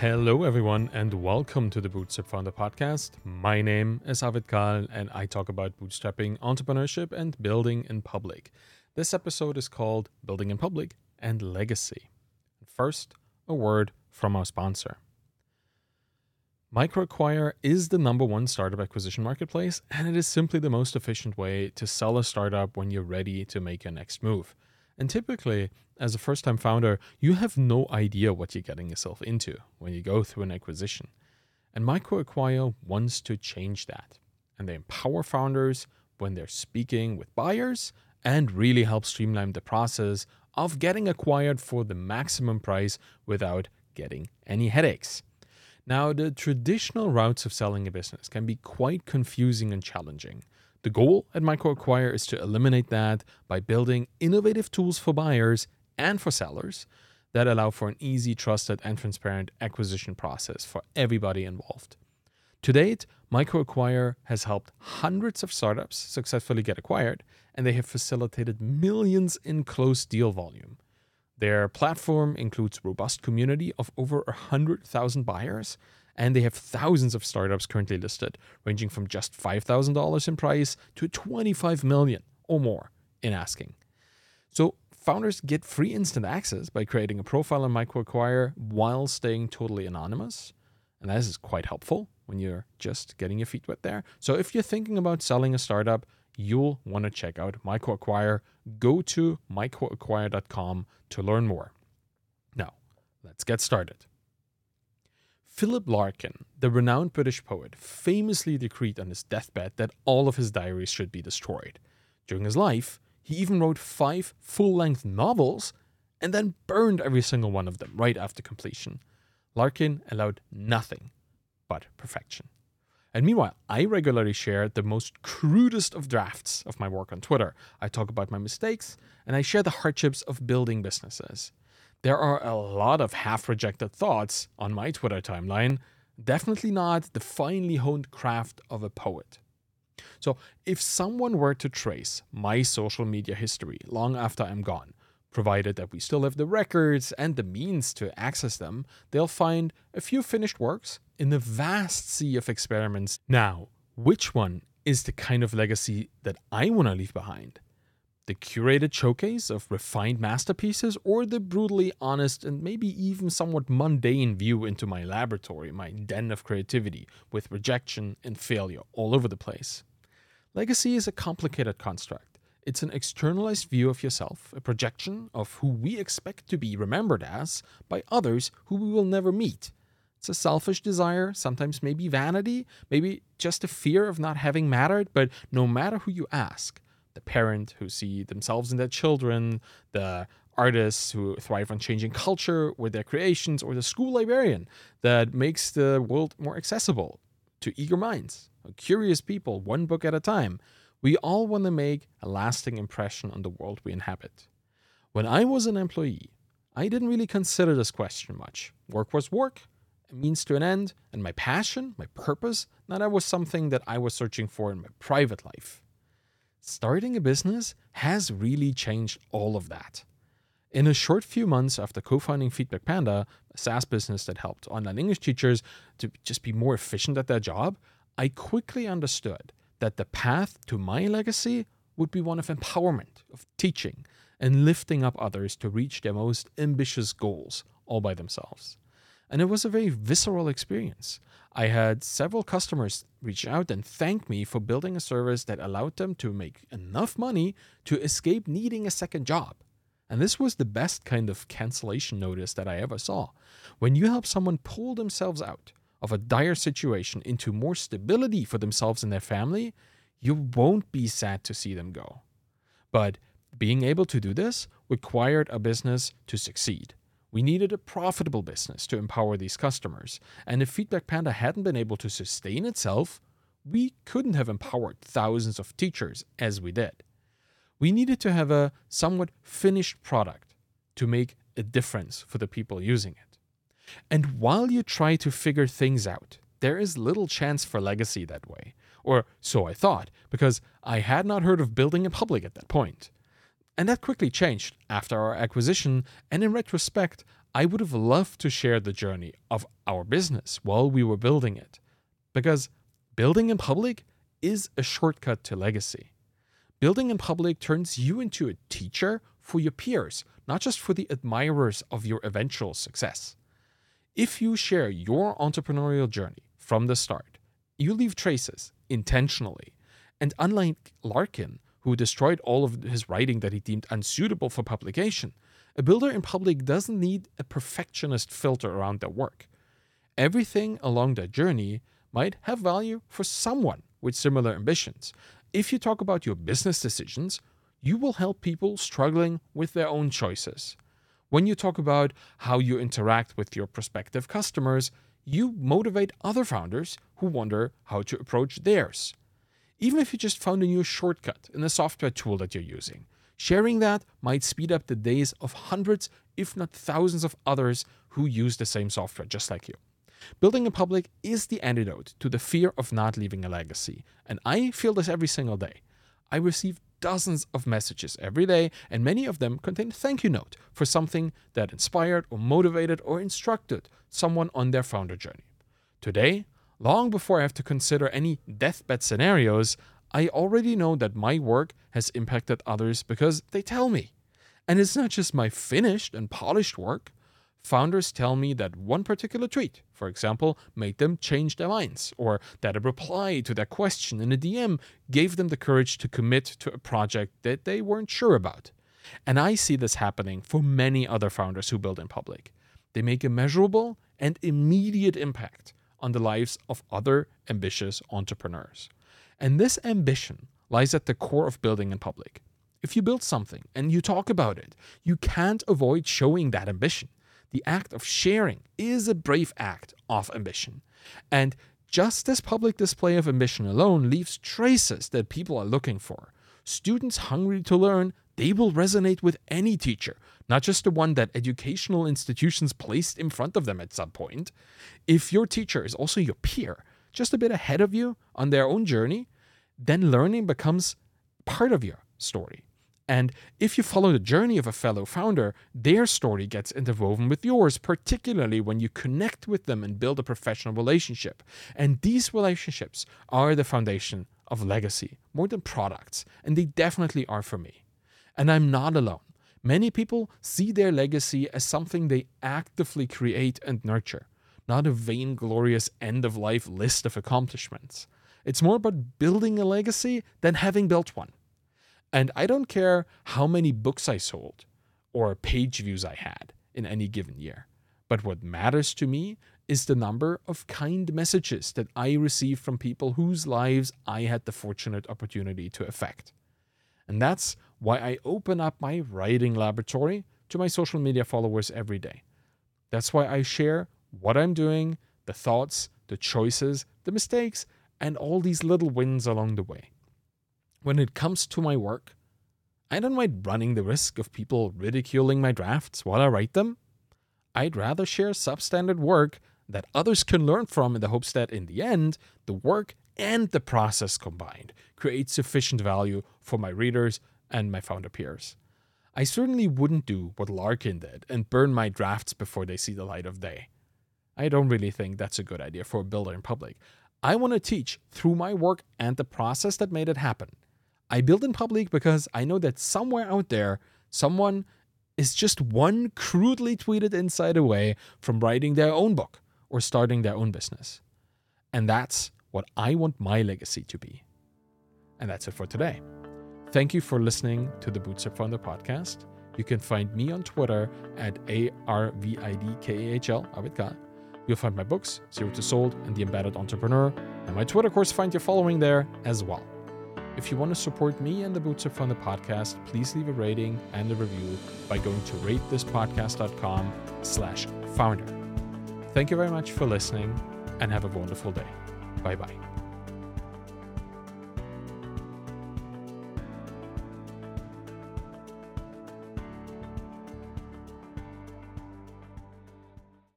Hello, everyone, and welcome to the Bootstrap Founder Podcast. My name is Arvid Kahl, and I talk about bootstrapping, entrepreneurship, and building in public. This episode is called Building in Public and Legacy. First, a word from our sponsor. MicroAcquire is the number one startup acquisition marketplace, and it is simply the most efficient way to sell a startup when you're ready to make your next move. And typically, as a first time founder, you have no idea what you're getting yourself into when you go through an acquisition. And MicroAcquire wants to change that. And they empower founders when they're speaking with buyers and really help streamline the process of getting acquired for the maximum price without getting any headaches. Now, the traditional routes of selling a business can be quite confusing and challenging. The goal at MicroAcquire is to eliminate that by building innovative tools for buyers and for sellers that allow for an easy, trusted, and transparent acquisition process for everybody involved. To date, MicroAcquire has helped hundreds of startups successfully get acquired, and they have facilitated millions in close deal volume. Their platform includes a robust community of over 100,000 buyers, and they have thousands of startups currently listed, ranging from just $5,000 in price to 25 million or more in asking. So founders get free instant access by creating a profile on MicroAcquire while staying totally anonymous. And this is quite helpful when you're just getting your feet wet there. So if you're thinking about selling a startup, you'll want to check out MicroAcquire. Go to microacquire.com to learn more. Now, let's get started. Philip Larkin, the renowned British poet, famously decreed on his deathbed that all of his diaries should be destroyed. During his life, he even wrote five full length novels and then burned every single one of them right after completion. Larkin allowed nothing but perfection. And meanwhile, I regularly share the most crudest of drafts of my work on Twitter. I talk about my mistakes and I share the hardships of building businesses. There are a lot of half rejected thoughts on my Twitter timeline, definitely not the finely honed craft of a poet. So, if someone were to trace my social media history long after I'm gone, provided that we still have the records and the means to access them, they'll find a few finished works in the vast sea of experiments. Now, which one is the kind of legacy that I want to leave behind? The curated showcase of refined masterpieces, or the brutally honest and maybe even somewhat mundane view into my laboratory, my den of creativity, with rejection and failure all over the place? Legacy is a complicated construct it's an externalized view of yourself, a projection of who we expect to be remembered as by others who we will never meet. It's a selfish desire, sometimes maybe vanity, maybe just a fear of not having mattered, but no matter who you ask, the parent who see themselves in their children, the artists who thrive on changing culture with their creations, or the school librarian that makes the world more accessible to eager minds, curious people, one book at a time. We all want to make a lasting impression on the world we inhabit. When I was an employee, I didn't really consider this question much. Work was work, a means to an end, and my passion, my purpose, now that was something that I was searching for in my private life. Starting a business has really changed all of that. In a short few months after co founding Feedback Panda, a SaaS business that helped online English teachers to just be more efficient at their job, I quickly understood that the path to my legacy would be one of empowerment, of teaching, and lifting up others to reach their most ambitious goals all by themselves. And it was a very visceral experience. I had several customers reach out and thank me for building a service that allowed them to make enough money to escape needing a second job. And this was the best kind of cancellation notice that I ever saw. When you help someone pull themselves out of a dire situation into more stability for themselves and their family, you won't be sad to see them go. But being able to do this required a business to succeed. We needed a profitable business to empower these customers. And if Feedback Panda hadn't been able to sustain itself, we couldn't have empowered thousands of teachers as we did. We needed to have a somewhat finished product to make a difference for the people using it. And while you try to figure things out, there is little chance for legacy that way. Or so I thought, because I had not heard of building a public at that point. And that quickly changed after our acquisition, and in retrospect, I would have loved to share the journey of our business while we were building it. Because building in public is a shortcut to legacy. Building in public turns you into a teacher for your peers, not just for the admirers of your eventual success. If you share your entrepreneurial journey from the start, you leave traces intentionally. And unlike Larkin, who destroyed all of his writing that he deemed unsuitable for publication, a builder in public doesn't need a perfectionist filter around their work. Everything along their journey might have value for someone with similar ambitions. If you talk about your business decisions, you will help people struggling with their own choices. When you talk about how you interact with your prospective customers, you motivate other founders who wonder how to approach theirs. Even if you just found a new shortcut in a software tool that you're using, sharing that might speed up the days of hundreds, if not thousands, of others who use the same software just like you. Building in public is the antidote to the fear of not leaving a legacy, and I feel this every single day. I receive dozens of messages every day, and many of them contain a thank you note for something that inspired or motivated or instructed someone on their founder journey. Today, long before I have to consider any deathbed scenarios, I already know that my work has impacted others because they tell me. And it's not just my finished and polished work. Founders tell me that one particular tweet, for example, made them change their minds, or that a reply to their question in a DM gave them the courage to commit to a project that they weren't sure about. And I see this happening for many other founders who build in public. They make a measurable and immediate impact on the lives of other ambitious entrepreneurs. And this ambition lies at the core of building in public. If you build something and you talk about it, you can't avoid showing that ambition. The act of sharing is a brave act of ambition. And just this public display of ambition alone leaves traces that people are looking for. Students hungry to learn, they will resonate with any teacher, not just the one that educational institutions placed in front of them at some point. If your teacher is also your peer, just a bit ahead of you on their own journey, then learning becomes part of your story. And if you follow the journey of a fellow founder, their story gets interwoven with yours, particularly when you connect with them and build a professional relationship. And these relationships are the foundation of legacy, more than products, and they definitely are for me. And I'm not alone. Many people see their legacy as something they actively create and nurture, not a vainglorious end of life list of accomplishments. It's more about building a legacy than having built one. And I don't care how many books I sold or page views I had in any given year. But what matters to me is the number of kind messages that I receive from people whose lives I had the fortunate opportunity to affect. And that's why I open up my writing laboratory to my social media followers every day. That's why I share what I'm doing, the thoughts, the choices, the mistakes, and all these little wins along the way when it comes to my work, I don't mind running the risk of people ridiculing my drafts while I write them. I'd rather share substandard work that others can learn from in the hopes that in the end, the work and the process combined create sufficient value for my readers and my founder peers. I certainly wouldn't do what Larkin did and burn my drafts before they see the light of day. I don't really think that's a good idea for a builder in public. I want to teach through my work and the process that made it happen. I build in public because I know that somewhere out there, someone is just one crudely tweeted insight away from writing their own book or starting their own business. And that's what I want my legacy to be. And that's it for today. Thank you for listening to the Bootstrap Founder podcast. You can find me on Twitter at A-R-V-I-D-K-A-H-L, Arvid You'll find my books, Zero to Sold and The Embedded Entrepreneur, and my Twitter course, find your following there as well. If you want to support me and the Bootstrap Founder podcast, please leave a rating and a review by going to ratethispodcast.com slash founder. Thank you very much for listening and have a wonderful day. Bye bye.